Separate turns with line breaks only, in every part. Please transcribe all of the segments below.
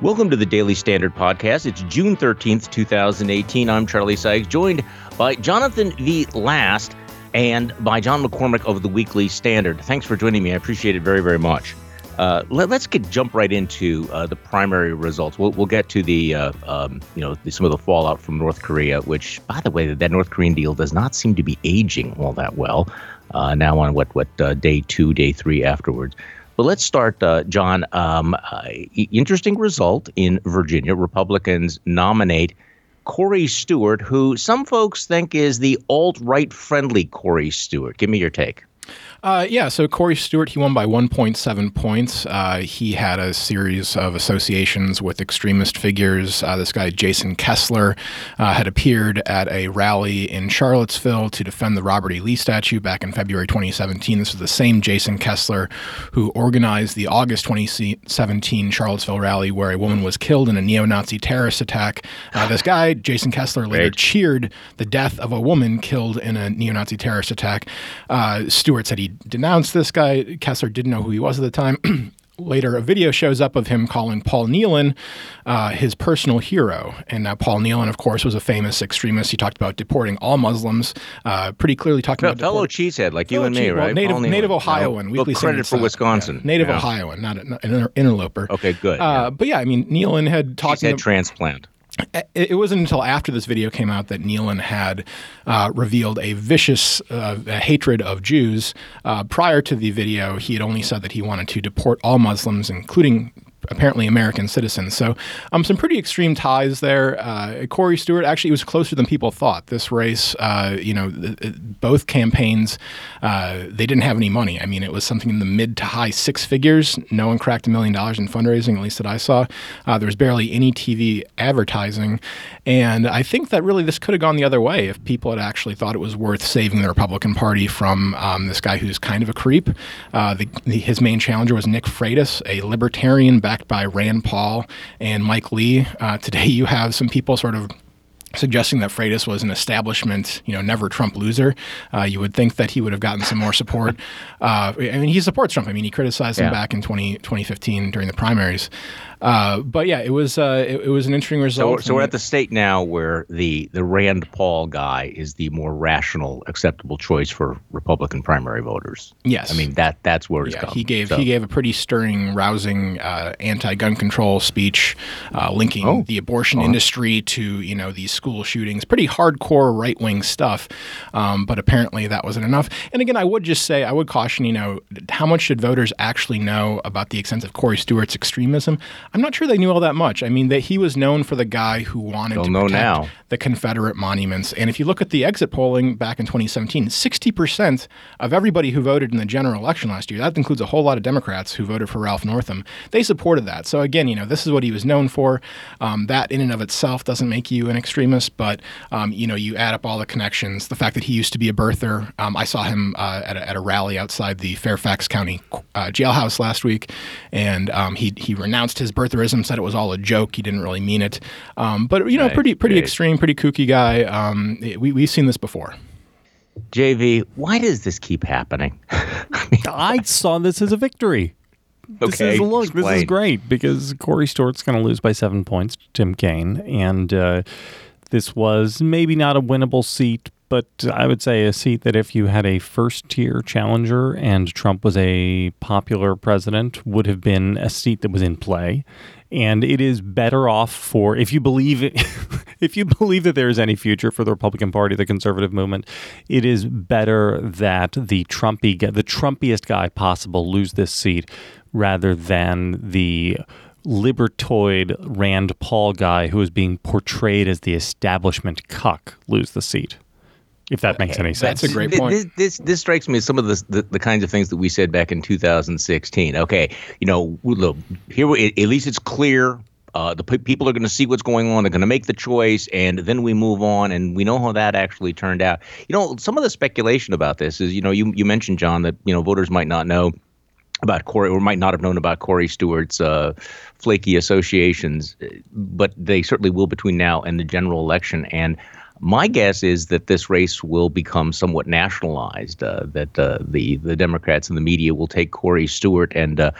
Welcome to the Daily Standard Podcast. It's June 13th, 2018. I'm Charlie Sykes, joined by Jonathan V. Last and by John McCormack of the Weekly Standard. Thanks for joining me. I appreciate it very, very much. Uh, let, us get jump right into uh, the primary results. We'll, we'll get to the uh, um, you know the, some of the fallout from North Korea, which by the way that North Korean deal does not seem to be aging all that well. Uh, now on what what uh, day two, day three afterwards. But let's start, uh, John. Um, uh, interesting result in Virginia. Republicans nominate Corey Stewart, who some folks think is the alt right friendly Corey Stewart. Give me your take.
Uh, yeah, so Corey Stewart, he won by 1.7 points. Uh, he had a series of associations with extremist figures. Uh, this guy, Jason Kessler, uh, had appeared at a rally in Charlottesville to defend the Robert E. Lee statue back in February 2017. This was the same Jason Kessler who organized the August 2017 Charlottesville rally where a woman was killed in a neo Nazi terrorist attack. Uh, this guy, Jason Kessler, later cheered the death of a woman killed in a neo Nazi terrorist attack. Uh, Stewart said he denounced this guy. Kessler didn't know who he was at the time. Later, a video shows up of him calling Paul Nehlen uh, his personal hero. And now, Paul Nehlen, of course, was a famous extremist. He talked about deporting all Muslims, uh, pretty clearly talking about
fellow
deport-
cheesehead like you and me,
well,
right?
Native, native Ohioan.
No, credit for Wisconsin.
Yeah, native yeah. Ohioan, not, an interloper.
Okay, good.
Uh, yeah. But yeah, I mean, Nehlen had talked.
About Cheesehead transplant
it wasn't until after this video came out that Nehlen had uh, revealed a vicious uh, hatred of Jews. Uh, prior to the video, he had only said that he wanted to deport all Muslims, including apparently American citizens. So um, some pretty extreme ties there. Uh, Corey Stewart actually was closer than people thought. This race, uh, you know, both campaigns, uh, they didn't have any money. I mean, it was something in the mid to high six figures. No one cracked a million dollars in fundraising, at least that I saw. Uh, there was barely any TV advertising. And I think that really this could have gone the other way if people had actually thought it was worth saving the Republican Party from um, this guy who's kind of a creep. Uh, the, the, his main challenger was Nick Freitas, a libertarian backed by Rand Paul and Mike Lee. Uh, today, you have some people sort of suggesting that Freitas was an establishment, you know, never Trump loser. Uh, you would think that he would have gotten some more support. Uh, I mean, he supports Trump. I mean, he criticized yeah. him back in 20, 2015 during the primaries. Uh, but yeah, it was uh, it, it, was an interesting result.
So, so we're at the state now where the the Rand Paul guy is the more rational, acceptable choice for Republican primary voters.
Yes,
I mean that that's where it's yeah, come.
He gave
so.
he gave a pretty stirring, rousing uh, anti-gun control speech, uh, linking oh. the abortion uh-huh. industry to you know these school shootings. Pretty hardcore right wing stuff, um, but apparently that wasn't enough. And again, I would just say I would caution you know how much did voters actually know about the extent of Corey Stewart's extremism? I'm not sure they knew all that much. I mean, that he was known for the guy who wanted They'll to protect now. the Confederate monuments. And if you look at the exit polling back in 2017, 60% of everybody who voted in the general election last year, that includes a whole lot of Democrats who voted for Ralph Northam, they supported that. So again, you know, this is what he was known for. Um, that in and of itself doesn't make you an extremist, but um, you know, you add up all the connections. The fact that he used to be a birther. Um, I saw him uh, at, a, at, a, rally outside the Fairfax County uh, jailhouse last week, and um, he he renounced his birtherism, said it was all a joke. He didn't really mean it. Um, but you know, right, pretty pretty right. extreme, pretty kooky guy. Um, we we've seen this before.
JV, why does this keep happening?
I saw this as a victory. This
okay,
is look.
Explain.
This is great because Corey Stewart's going to lose by seven points to Tim Kaine, and uh, this was maybe not a winnable seat, but I would say a seat that if you had a first tier challenger and Trump was a popular president, would have been a seat that was in play. And it is better off for if you believe it, if you believe that there is any future for the Republican Party, the conservative movement, it is better that the Trumpy, the Trumpiest guy possible lose this seat rather than the libertoid Rand Paul guy who is being portrayed as the establishment cuck lose the seat if that makes any sense.
That's a great point.
This, this, this strikes me as some of the, the, the kinds of things that we said back in 2016. Okay, you know, look here. At least it's clear. Uh, the p- people are going to see what's going on. They're going to make the choice, and then we move on. And we know how that actually turned out. You know, some of the speculation about this is, you know, you you mentioned John that you know voters might not know about Corey or might not have known about Corey Stewart's uh, flaky associations, but they certainly will between now and the general election. And My guess is that this race will become somewhat nationalized. Uh, that uh, the the Democrats and the media will take Corey Stewart and uh,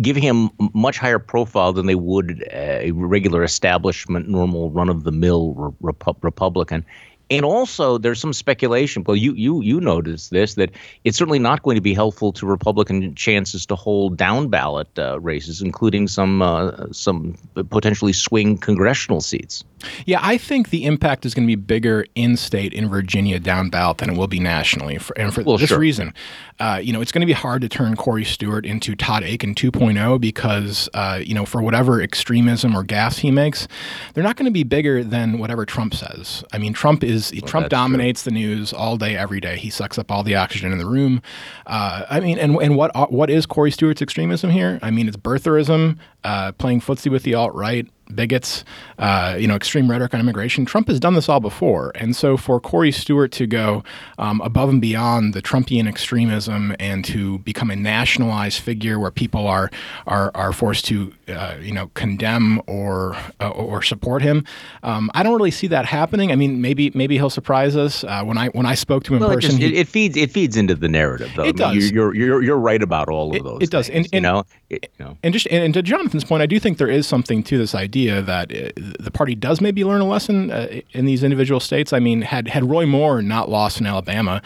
give him much higher profile than they would a regular establishment, normal run of the mill Republican. And also, there's some speculation. Well, you you you noticed this that it's certainly not going to be helpful to Republican chances to hold down ballot uh, races, including some uh, some potentially swing congressional seats.
Yeah, I think the impact is going to be bigger in state in Virginia down ballot than it will be nationally, for, and for well, this sure. reason, uh, you know, it's going to be hard to turn Corey Stewart into Todd Akin 2.0 because uh, you know for whatever extremism or gas he makes, they're not going to be bigger than whatever Trump says. I mean, Trump is well, Trump dominates true. the news all day, every day. He sucks up all the oxygen in the room. Uh, I mean, and and what what is Corey Stewart's extremism here? I mean, it's birtherism, uh, playing footsie with the alt right, bigots, uh, you know, extreme rhetoric on immigration. Trump has done this all before, and so for Corey Stewart to go um, above and beyond the Trumpian extremism and to become a nationalized figure where people are are, are forced to, uh, you know, condemn or uh, or support him, um, I don't really see that happening. I mean, maybe maybe he'll surprise us. Uh, when I when I spoke to him
well,
in person,
it, just, he, it, feeds it feeds into the narrative. Though.
It I mean,
does. You're, you're you're right about all of those.
It, does.
Things,
and, and,
you know,
it, you know, and just and, and to Jonathan's point, I do think there is something to this idea that uh, the party does maybe learn a lesson uh, in these individual states. I mean, had had Roy Moore not lost in Alabama,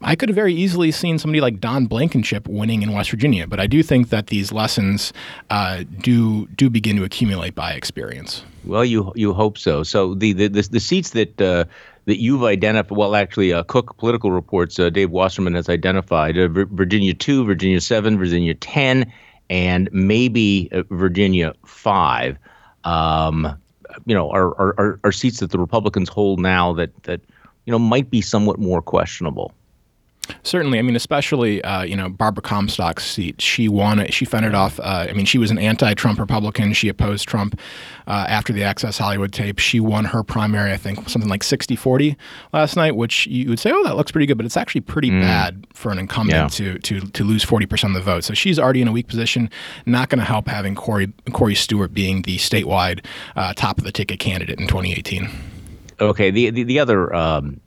I could have very easily seen somebody like Don Blankenship winning in West Virginia. But I do think that these lessons uh, do do begin to accumulate by experience.
Well, you you hope so. So the the the, the seats that. Uh, that you've identified, well, actually, uh, Cook Political Reports, uh, Dave Wasserman has identified uh, Virginia 2, Virginia 7, Virginia 10, and maybe uh, Virginia 5 um, you know, are, are, are seats that the Republicans hold now that that you know might be somewhat more questionable.
Certainly, I mean, especially uh, you know Barbara Comstock's seat. She won it. She fended off. Uh, I mean, she was an anti-Trump Republican. She opposed Trump uh, after the Access Hollywood tape. She won her primary, I think, something like 60-40 last night, which you would say, oh, that looks pretty good, but it's actually pretty mm. bad for an incumbent yeah. to to to lose forty percent of the vote. So she's already in a weak position. Not going to help having Corey Corey Stewart being the statewide uh, top of the ticket candidate in 2018.
Okay, the the, the other. Um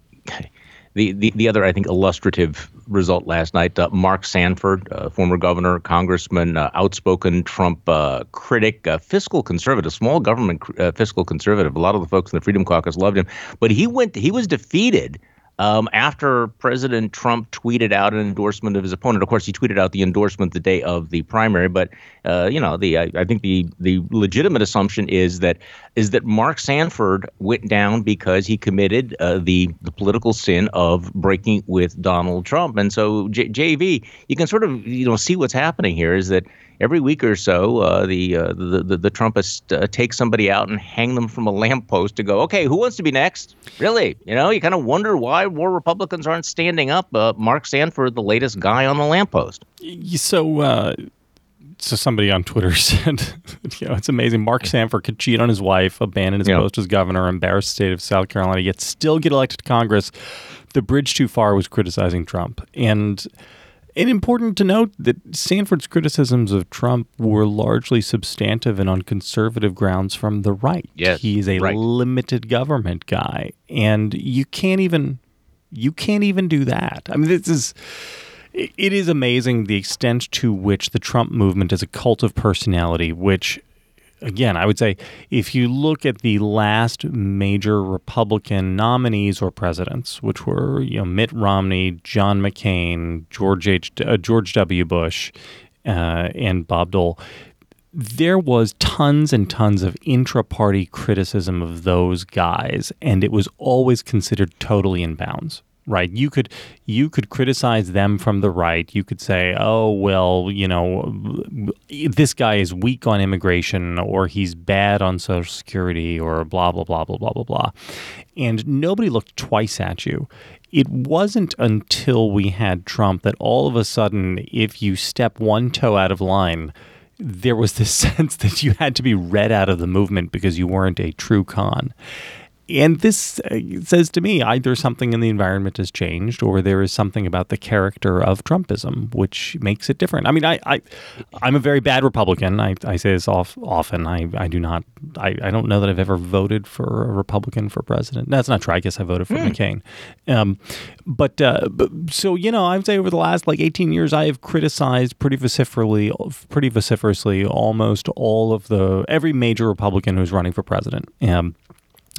the, the, the other, I think, illustrative result last night uh, Mark Sanford, uh, former governor, congressman, uh, outspoken Trump uh, critic, fiscal conservative, small government uh, fiscal conservative. A lot of the folks in the Freedom Caucus loved him, but he went, he was defeated um, after President Trump tweeted out an endorsement of his opponent, of course, he tweeted out the endorsement the day of the primary. But uh, you know, the I, I, think the the legitimate assumption is that is that Mark Sanford went down because he committed uh, the the political sin of breaking with Donald Trump. And so, J- JV, you can sort of you know see what's happening here is that every week or so, uh, the, uh, the, the the Trumpists uh, take somebody out and hang them from a lamppost to go, okay, who wants to be next? Really, you know, you kind of wonder why more Republicans aren't standing up. Uh, Mark Sanford, the latest guy on the lamppost.
So. Uh, so somebody on Twitter said, you know, it's amazing. Mark Sanford could cheat on his wife, abandon his post as governor, embarrass the state of South Carolina, yet still get elected to Congress. The bridge too far was criticizing Trump. And and important to note that Sanford's criticisms of Trump were largely substantive and on conservative grounds from the right.
Yes,
he's a
right.
limited government guy, and you can't even you can't even do that. I mean, this is it is amazing the extent to which the Trump movement is a cult of personality, which again, I would say if you look at the last major Republican nominees or presidents, which were you know Mitt Romney, John McCain, George H. Uh, George W. Bush, uh, and Bob Dole. There was tons and tons of intra party criticism of those guys, and it was always considered totally in bounds right? You could you could criticize them from the right. You could say oh well you know this guy is weak on immigration or he's bad on social security or blah blah blah blah blah blah blah. And nobody looked twice at you. It wasn't until we had Trump that all of a sudden if you step one toe out of line there was this sense that you had to be read out of the movement because you weren't a true con and this uh, says to me either something in the environment has changed or there is something about the character of Trumpism which makes it different. I mean, I, I I'm a very bad Republican. I, I say this off, often. I, I do not. I, I don't know that I've ever voted for a Republican for president. That's not true. I guess I voted for mm. McCain. Um, but, uh, but so you know, I'd say over the last like 18 years, I have criticized pretty vociferously, pretty vociferously, almost all of the every major Republican who's running for president. Um,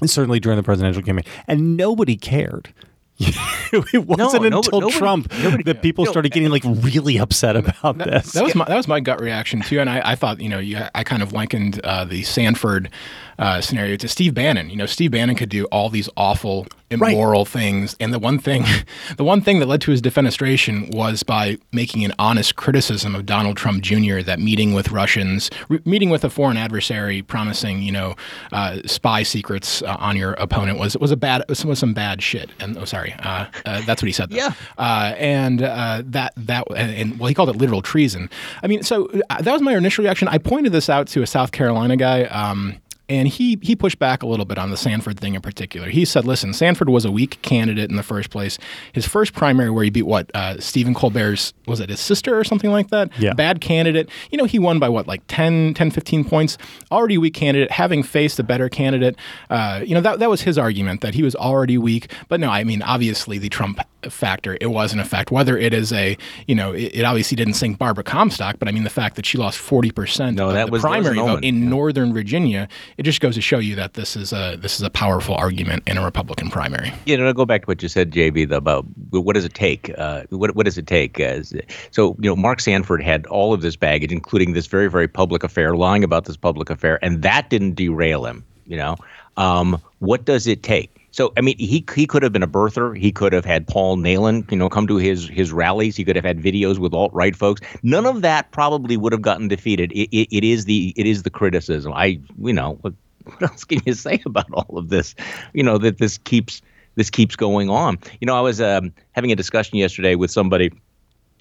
certainly during the presidential campaign, and nobody cared. it wasn't no, until nobody, Trump nobody, that people started getting like really upset about
that,
this.
That was my that was my gut reaction too, and I, I thought you know you, I kind of likened uh, the Sanford uh, scenario to Steve Bannon. You know, Steve Bannon could do all these awful, immoral right. things, and the one thing, the one thing that led to his defenestration was by making an honest criticism of Donald Trump Jr. That meeting with Russians, re- meeting with a foreign adversary, promising you know uh, spy secrets uh, on your opponent was was a bad was some bad shit. And oh, sorry, uh, uh, that's what he said. Though.
Yeah,
uh, and that that and, and, well, he called it literal treason. I mean, so that was my initial reaction. I pointed this out to a South Carolina guy. Um, and he he pushed back a little bit on the Sanford thing in particular. He said, "Listen, Sanford was a weak candidate in the first place. His first primary, where he beat what uh, Stephen Colbert's was it his sister or something like that?
Yeah.
Bad candidate. You know, he won by what like 10, 10 15 points. Already weak candidate, having faced a better candidate. Uh, you know, that that was his argument that he was already weak. But no, I mean, obviously the Trump factor, it was an effect. Whether it is a, you know, it, it obviously didn't sink Barbara Comstock, but I mean the fact that she lost forty percent
no,
of
that
the
was,
primary
vote
in
yeah.
Northern Virginia, it just goes to show you that this is a this is a powerful argument in a Republican primary.
Yeah, no, I'll go back to what you said, JV, though, about what does it take? Uh, what what does it take? Uh, so you know, Mark Sanford had all of this baggage, including this very very public affair, lying about this public affair, and that didn't derail him. You know, um, what does it take? So I mean, he he could have been a birther. He could have had Paul Nehlen, you know, come to his his rallies. He could have had videos with alt right folks. None of that probably would have gotten defeated. It, it, it is the it is the criticism. I you know what, what else can you say about all of this? You know that this keeps this keeps going on. You know, I was um, having a discussion yesterday with somebody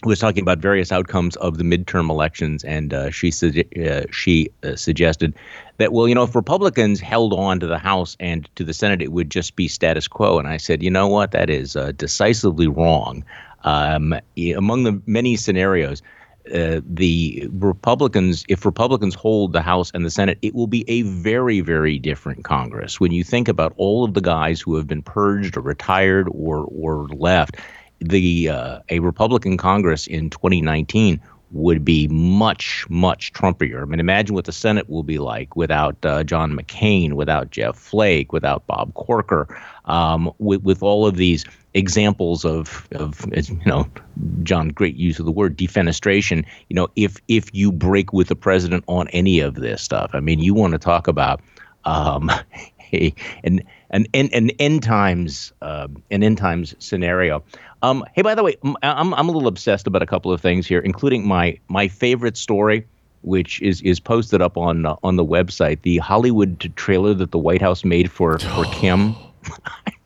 was talking about various outcomes of the midterm elections, and uh, she uh, she uh, suggested that well, you know, if Republicans held on to the House and to the Senate, it would just be status quo. And I said, you know what, that is uh, decisively wrong. Um, among the many scenarios, uh, the Republicans, if Republicans hold the House and the Senate, it will be a very, very different Congress. When you think about all of the guys who have been purged or retired or or left the uh, a Republican Congress in 2019 would be much, much Trumpier. I mean, imagine what the Senate will be like without uh, John McCain, without Jeff Flake, without Bob Corker, um, with, with all of these examples of, of, you know, John, great use of the word defenestration. You know, if if you break with the president on any of this stuff, I mean, you want to talk about um, a, an an, an end times uh, an end times scenario. Um, hey, by the way, I'm I'm a little obsessed about a couple of things here, including my my favorite story, which is is posted up on uh, on the website, the Hollywood trailer that the White House made for for Kim.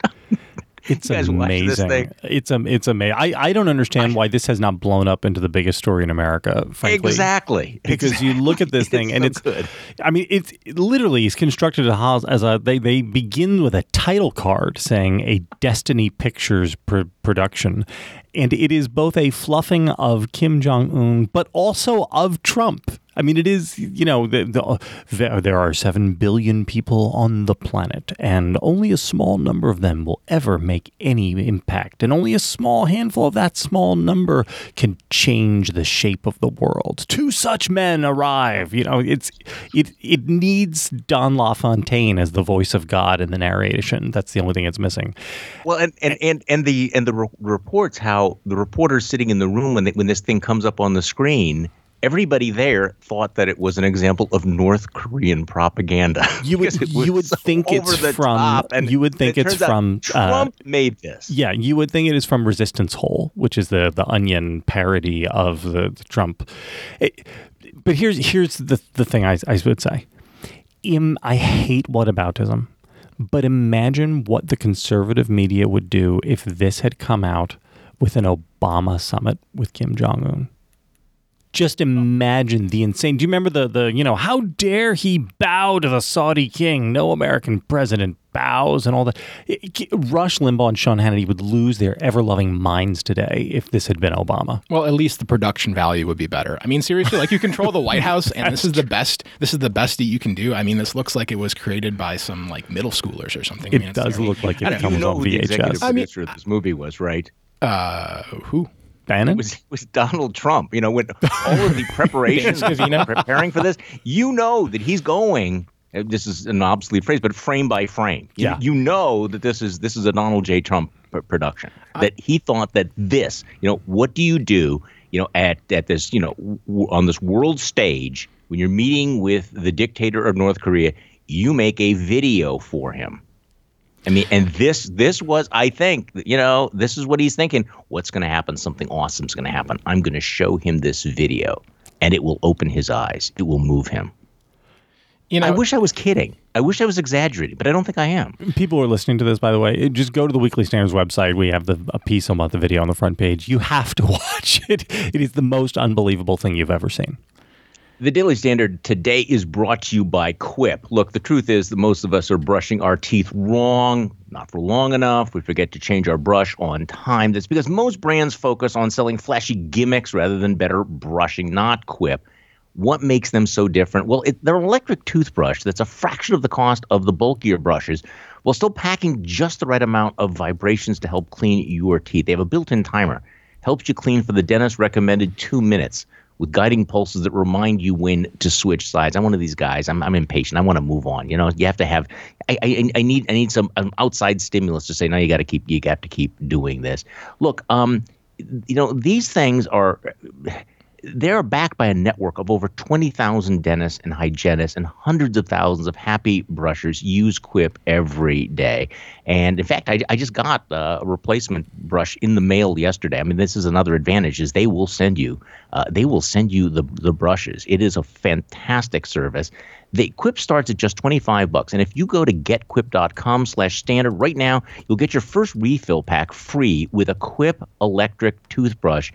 It's amazing. It's um, it's amazing. I, I don't understand why this has not blown up into the biggest story in America. Frankly,
exactly.
Because exactly. you look at this thing and it's,
good.
I mean, it's it literally is constructed as a they they begin with a title card saying a Destiny Pictures pr- production, and it is both a fluffing of Kim Jong Un but also of Trump. I mean, it is, you know, the, the, uh, there are 7 billion people on the planet, and only a small number of them will ever make any impact. And only a small handful of that small number can change the shape of the world. Two such men arrive. You know, it's it, it needs Don LaFontaine as the voice of God in the narration. That's the only thing it's missing.
Well, and, and, and, and the, and the re- reports how the reporters sitting in the room when, they, when this thing comes up on the screen everybody there thought that it was an example of North Korean propaganda.
You would you would think it's from and you would think it it's from
uh, Trump uh, made this.
Yeah, you would think it is from Resistance Hole, which is the the Onion parody of the, the Trump. It, but here's here's the the thing I I would say. Im, I hate whataboutism, but imagine what the conservative media would do if this had come out with an Obama summit with Kim Jong Un just imagine the insane. Do you remember the the you know how dare he bow to the Saudi king? No American president bows and all that. Rush Limbaugh and Sean Hannity would lose their ever loving minds today if this had been Obama.
Well, at least the production value would be better. I mean, seriously, like you control the White House, and this is the best. This is the best that you can do. I mean, this looks like it was created by some like middle schoolers or something.
It
I mean,
does look like it comes
know
on
who the executive
VHS.
I mean-
producer of this movie was, right?
Uh, who?
Bannon?
It was was Donald Trump. You know, with all of the preparation,
Dan Scavino?
preparing for this, you know that he's going. This is an obsolete phrase, but frame by frame. You,
Yeah.
you know that this is this is a Donald J. Trump p- production. That he thought that this, you know, what do you do, you know, at at this, you know, w- on this world stage when you're meeting with the dictator of North Korea, you make a video for him. I mean, and this this was, I think, you know, this is what he's thinking. What's going to happen? Something awesome's going to happen. I'm going to show him this video, and it will open his eyes. It will move him.
You know,
I wish I was kidding. I wish I was exaggerating, but I don't think I am.
People are listening to this, by the way. Just go to the Weekly Standards website. We have the, a piece about the video on the front page. You have to watch it. It is the most unbelievable thing you've ever seen.
The Daily Standard today is brought to you by Quip. Look, the truth is that most of us are brushing our teeth wrong, not for long enough. We forget to change our brush on time. That's because most brands focus on selling flashy gimmicks rather than better brushing, not Quip. What makes them so different? Well, it, they're an electric toothbrush that's a fraction of the cost of the bulkier brushes while still packing just the right amount of vibrations to help clean your teeth. They have a built in timer, helps you clean for the dentist recommended two minutes with guiding pulses that remind you when to switch sides. I'm one of these guys. I'm, I'm impatient. I want to move on. You know, you have to have. I, I, I need I need some um, outside stimulus to say no. You got to keep you got to keep doing this. Look, um, you know these things are. They're backed by a network of over 20,000 dentists and hygienists, and hundreds of thousands of happy brushers use Quip every day. And in fact, I, I just got uh, a replacement brush in the mail yesterday. I mean, this is another advantage: is they will send you, uh, they will send you the the brushes. It is a fantastic service. The Quip starts at just 25 bucks, and if you go to getquip.com slash standard right now, you'll get your first refill pack free with a Quip electric toothbrush.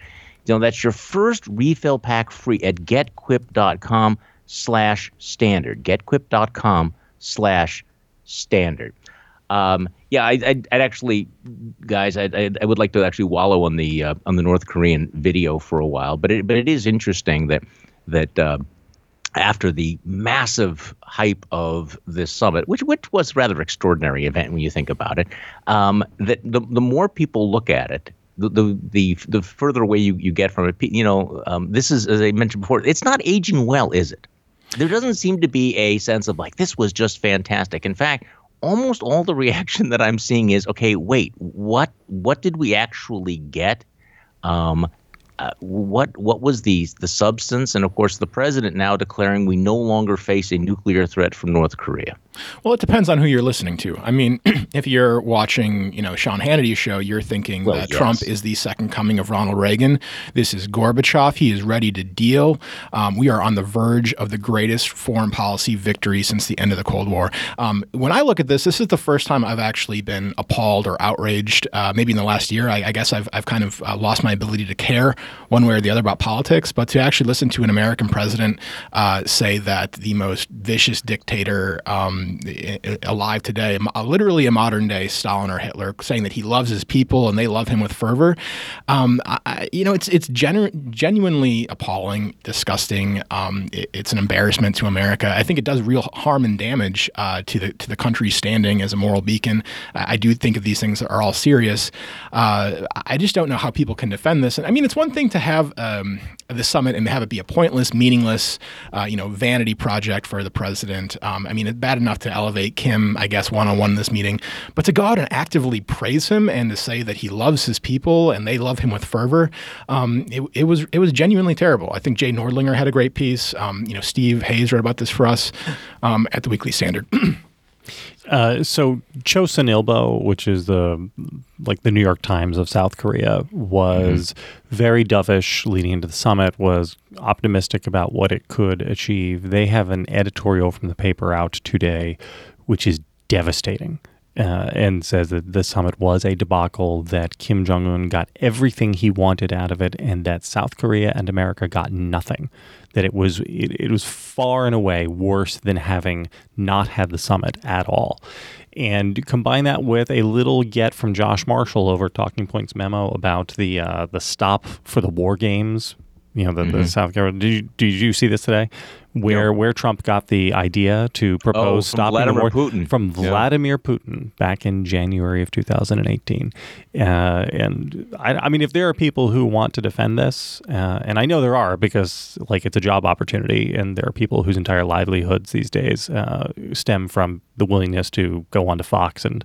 You know, that's your first refill pack free at getquip.com slash standard. Getquip.com slash standard. Um, yeah, I, I'd, I'd actually, guys, I'd, I'd, I would like to actually wallow on the uh, on the North Korean video for a while, but it, but it is interesting that that uh, after the massive hype of this summit, which which was rather extraordinary event when you think about it, um, that the the more people look at it, the the the, the further away you, you get from it. You know, um, this is as I mentioned before, it's not aging well, is it? There doesn't seem to be a sense of like this was just fantastic. In fact, almost all the reaction that I'm seeing is, okay, wait, what what did we actually get? Um, uh, what what was the the substance? And of course, the president now declaring we no longer face a nuclear threat from North Korea.
Well, it depends on who you're listening to. I mean, if you're watching, you know, Sean Hannity's show, you're thinking
Well,
that
yes.
Trump is the second coming of Ronald Reagan. This is Gorbachev. He is ready to deal. Um, we are on the verge of the greatest foreign policy victory since the end of the Cold War. Um, when I look at this, this is the first time I've actually been appalled or outraged. Uh, maybe in the last year, I, I guess I've, I've kind of uh, lost my ability to care one way or the other about politics. But to actually listen to an American president uh, say that the most vicious dictator um, i- alive today, literally a modern day Stalin or Hitler, saying that he loves his people and they love him with fervor. Um, I, you know, it's it's genu- genuinely appalling, disgusting. Um, it- it's an embarrassment to America. I think it does real harm and damage uh, to the to the country's standing as a moral beacon. I, I do think that these things are all serious. Uh, I just don't know how people can defend this. And I mean, it's one thing to have um, the summit and have it be a pointless, meaningless, uh, you know, vanity project for the president. Um, I mean, it's bad enough to elevate Kim, I guess, one on one in this meeting, but to go out and actively praise him and to say that he loves his people and they love him with fervor, um, it, it was it was genuinely terrible. I think Jay Nordlinger had a great piece. Um, you know, Steve Hayes wrote about this for us um, at the Weekly Standard.
Uh, so Chosun Ilbo, which is the like the New York Times of South Korea, was very dovish leading into the summit. Was optimistic about what it could achieve. They have an editorial from the paper out today, which is devastating. Uh, and says that the summit was a debacle, that Kim Jong un got everything he wanted out of it, and that South Korea and America got nothing. That it was it, it was far and away worse than having not had the summit at all. And combine that with a little get from Josh Marshall over Talking Points memo about the uh, the stop for the war games you know the, mm-hmm. the South Carolina. Did you, did you see this today? Where where Trump got the idea to propose oh, stopping
Vladimir
war
Putin.
from yeah. Vladimir Putin back in January of 2018. Uh, and I, I, mean, if there are people who want to defend this, uh, and I know there are because like it's a job opportunity, and there are people whose entire livelihoods these days uh, stem from the willingness to go onto Fox and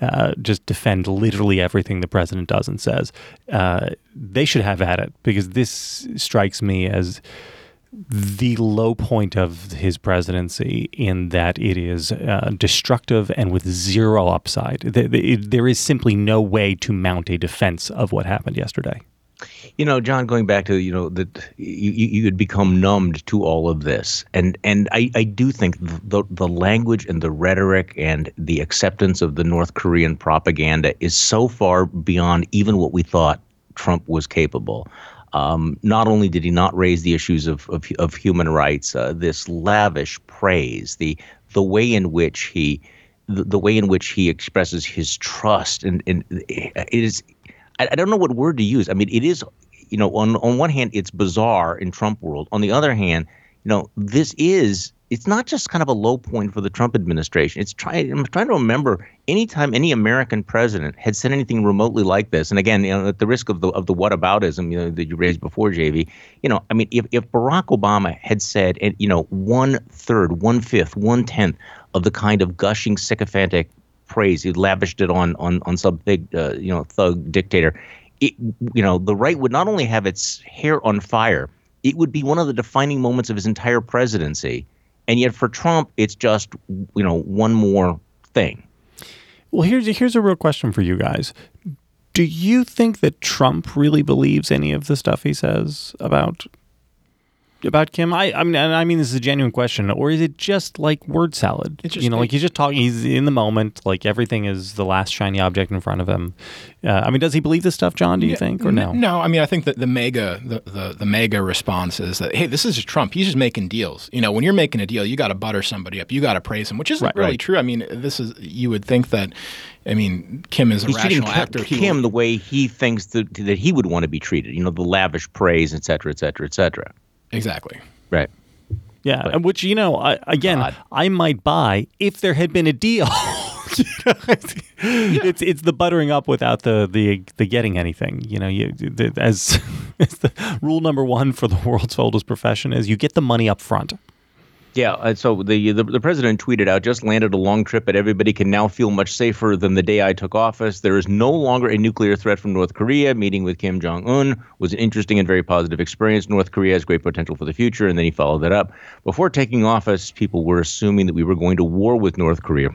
uh, just defend literally everything the president does and says. Uh, they should have at it because this strikes me as the low point of his presidency in that it is uh, destructive and with zero upside. There is simply no way to mount a defense of what happened yesterday.
You know, John, going back to you know that you you had become numbed to all of this, and and I, I do think the the language and the rhetoric and the acceptance of the North Korean propaganda is so far beyond even what we thought Trump was capable. Um, not only did he not raise the issues of of, of human rights, uh, this lavish praise, the the way in which he the, the, way in which he expresses his trust and, and it is I, I don't know what word to use. I mean, it is you know on on one hand it's bizarre in Trump world. On the other hand, you know this is it's not just kind of a low point for the Trump administration. It's trying. I'm trying to remember anytime any American president had said anything remotely like this. And again, you know, at the risk of the of the whataboutism, you know, that you raised before, JV. You know, I mean, if if Barack Obama had said, you know, one third, one fifth, one tenth of the kind of gushing sycophantic praise he lavished it on on on some big, uh, you know, thug dictator. It, you know, the right would not only have its hair on fire, it would be one of the defining moments of his entire presidency and yet for Trump, it's just you know one more thing.
Well, here's here's a real question for you guys. Do you think that Trump really believes any of the stuff he says about about Kim? I, I mean, I mean, this is a genuine question, or is it just like word salad? Just, you know, like he's just talking. He's in the moment. Like everything is the last shiny object in front of him. Uh, I mean, does he believe this stuff, John? Do you yeah, think, or no?
No. I mean, I think that the MAGA the, the the MAGA response is that hey, this is just Trump. He's just making deals. You know, when you're making a deal, you got to butter somebody up. You got to praise him, which isn't right, really right. true. I mean, this is you would think that. I mean, Kim is a
He's
rational actor.
Kim the way he thinks that that he would want to be treated. You know, the lavish praise, et cetera, et cetera, et cetera.
Exactly.
Right.
Yeah, but, which you know, I, again, God. I might buy if there had been a deal. yeah. It's it's the buttering up without the the the getting anything. You know, you the, as, as the rule number one for the world's oldest profession is you get the money up front.
Yeah, and so the, the, the president tweeted out, "Just landed a long trip, but everybody can now feel much safer than the day I took office. There is no longer a nuclear threat from North Korea. Meeting with Kim Jong Un was an interesting and very positive experience. North Korea has great potential for the future." And then he followed that up. Before taking office, people were assuming that we were going to war with North Korea.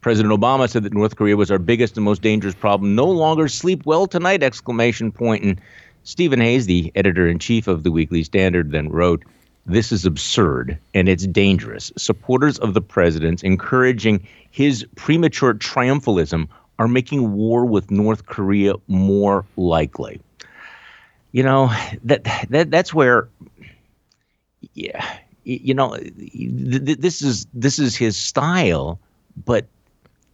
President Obama said that North Korea was our biggest and most dangerous problem. No longer sleep well tonight! Exclamation point. And Stephen Hayes, the editor in chief of the Weekly Standard, then wrote. This is absurd and it's dangerous. Supporters of the president encouraging his premature triumphalism are making war with North Korea more likely. You know, that that that's where yeah, you know, this is this is his style, but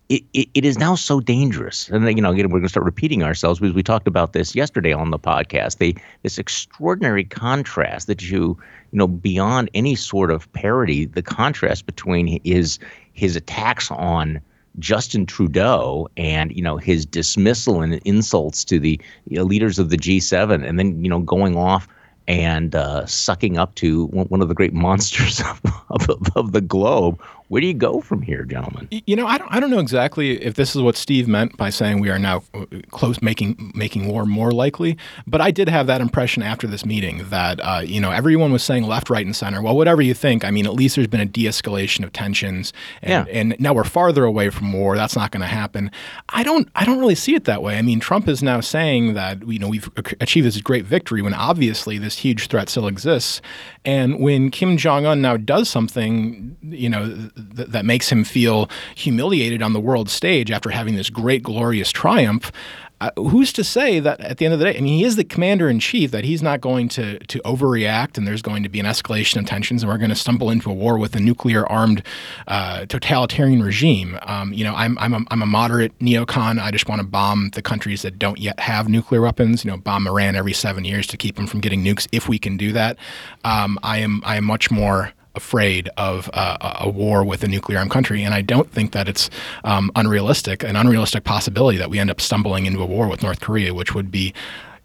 it, it, it is now so dangerous. And, you know, again, we're going to start repeating ourselves because we talked about this yesterday on the podcast. The, this extraordinary contrast that you, you know, beyond any sort of parody, the contrast between his, his attacks on Justin Trudeau and, you know, his dismissal and insults to the you know, leaders of the G7 and then, you know, going off and uh, sucking up to one of the great monsters of, of, of, the globe. Where do you go from here, gentlemen?
You know, I don't, I don't know exactly if this is what Steve meant by saying we are now uh, close making making war more likely, but I did have that impression after this meeting that uh, you know everyone was saying left, right, and center. Well, whatever you think, I mean, at least there's been a de-escalation of tensions, and, yeah. and now we're farther away from war. That's not going to happen. I don't I don't really see it that way. I mean, Trump is now saying that you know we've achieved this great victory when obviously this huge threat still exists. And when Kim Jong Un now does something, you know, th- that makes him feel humiliated on the world stage after having this great, glorious triumph, uh, who's to say that at the end of the day, I mean, he is the commander in chief, that he's not going to to overreact and there's going to be an escalation of tensions and we're going to stumble into a war with a nuclear armed uh, totalitarian regime. Um, you know, I'm, I'm, a, I'm a moderate neocon. I just want to bomb the countries that don't yet have nuclear weapons, you know, bomb Iran every seven years to keep them from getting nukes if we can do that. Um, I am I am much more afraid of uh, a war with a nuclear armed country. And I don't think that it's um, unrealistic, an unrealistic possibility that we end up stumbling into a war with North Korea, which would be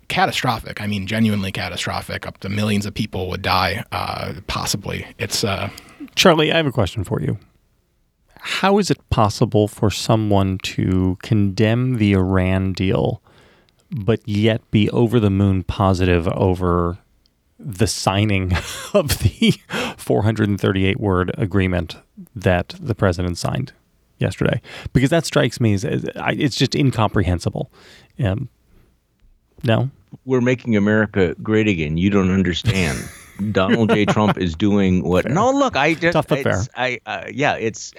catastrophic. I mean, genuinely catastrophic. Up to millions of people would die, uh, possibly. It's uh,
Charlie. I have a question for you. How is it possible for someone to condemn the Iran deal, but yet be over the moon positive over the signing of the 438 word agreement that the president signed yesterday because that strikes me as, as it's just incomprehensible. Um, no,
we're making America great again. You don't understand. Donald J. Trump is doing what? Fair. No, look, I just
tough but fair.
I uh, yeah, it's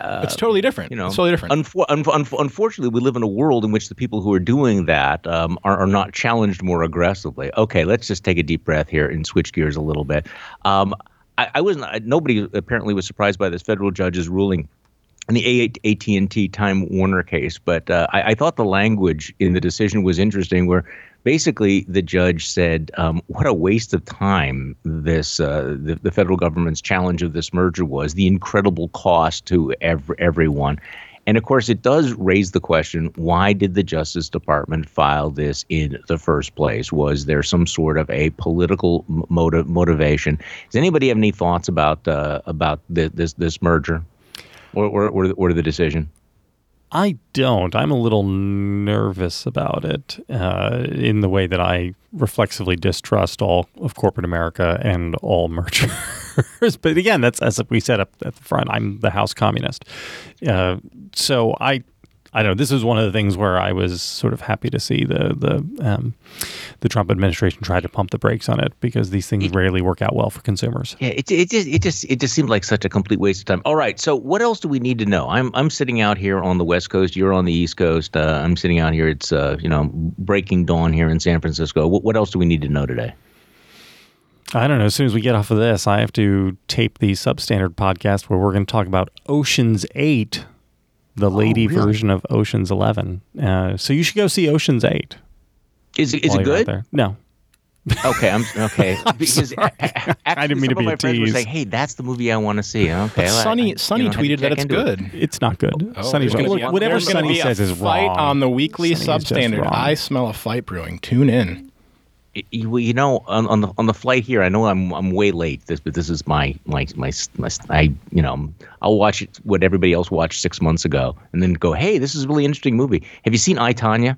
uh, it's totally different. You know, it's totally different.
Unfor- un- un- unfortunately, we live in a world in which the people who are doing that um, are, are, not challenged more aggressively. Okay, let's just take a deep breath here and switch gears a little bit. Um, I, I wasn't. Nobody apparently was surprised by this federal judge's ruling in the AT&T Time Warner case, but uh, I, I, thought the language in the decision was interesting, where basically the judge said, um, "What a waste of time this uh, the, the, federal government's challenge of this merger was. The incredible cost to every, everyone." And of course, it does raise the question: Why did the Justice Department file this in the first place? Was there some sort of a political motive motivation? Does anybody have any thoughts about uh, about the, this this merger, or, or, or the decision?
I don't. I'm a little nervous about it uh, in the way that I reflexively distrust all of corporate America and all mergers. but again, that's as we said up at the front. I'm the House communist, uh, so I I don't know. This is one of the things where I was sort of happy to see the the um, the Trump administration try to pump the brakes on it because these things rarely work out well for consumers.
Yeah, it, it just it just it just seemed like such a complete waste of time. All right, so what else do we need to know? I'm I'm sitting out here on the West Coast. You're on the East Coast. Uh, I'm sitting out here. It's uh, you know breaking dawn here in San Francisco. What, what else do we need to know today?
I don't know. As soon as we get off of this, I have to tape the substandard podcast where we're going to talk about Ocean's Eight the lady oh, really? version of Ocean's Eleven. Uh, so you should go see Ocean's Eight.
Is it, is it good?
No.
okay, I'm okay.
I'm because actually, I didn't mean to be a tease.
Saying, "Hey, that's the movie I want to see." Okay,
Sunny, Sunny you know, tweeted that it's good.
It. It's not good. Oh, Sunny's gonna, whatever Sunny says is
wrong.
Fight
on the weekly Sunny substandard. I smell a fight brewing. Tune in
you, you know, on, on, the on the flight here, I know I'm I'm way late. This, but this is my my my, my I you know I'll watch it what everybody else watched six months ago, and then go, hey, this is a really interesting movie. Have you seen I Tonya?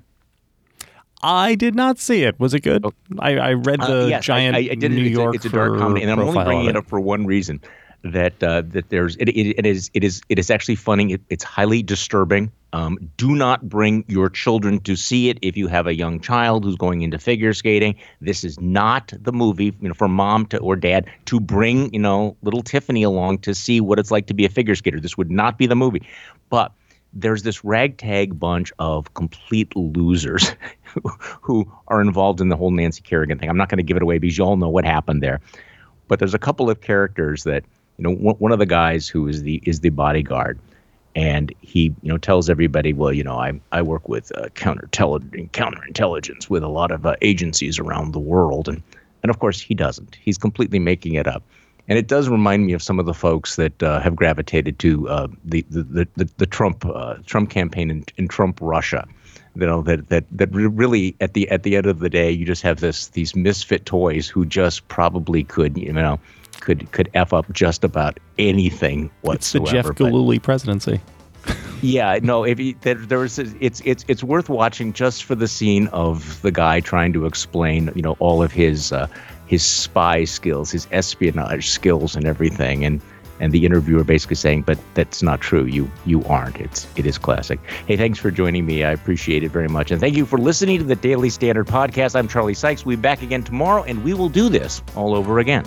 I did not see it. Was it good? Oh. I, I read the uh, yes, giant I, I, I New
it's
York.
A, it's a dark comedy, and I'm only bringing it up for one reason that uh, that there's it, it, it is it is it is actually funny. It, it's highly disturbing. Um, do not bring your children to see it if you have a young child who's going into figure skating. This is not the movie, you know, for mom to or dad to bring, you know, little Tiffany along to see what it's like to be a figure skater. This would not be the movie. But there's this ragtag bunch of complete losers who are involved in the whole Nancy Kerrigan thing. I'm not going to give it away because you all know what happened there. But there's a couple of characters that you know, one of the guys who is the is the bodyguard, and he you know tells everybody, well, you know, I I work with uh, counter counterintelligence with a lot of uh, agencies around the world, and and of course he doesn't. He's completely making it up. And it does remind me of some of the folks that uh, have gravitated to uh, the, the, the the Trump uh, Trump campaign in, in Trump Russia you know that that that really at the at the end of the day you just have this these misfit toys who just probably could you know could could f up just about anything whatsoever.
It's the Jeff Gillooly presidency.
yeah, no. If you, there, there was, it's it's it's worth watching just for the scene of the guy trying to explain, you know, all of his uh, his spy skills, his espionage skills, and everything, and and the interviewer basically saying, "But that's not true. You you aren't. It's it is classic." Hey, thanks for joining me. I appreciate it very much, and thank you for listening to the Daily Standard podcast. I'm Charlie Sykes. We'll be back again tomorrow, and we will do this all over again.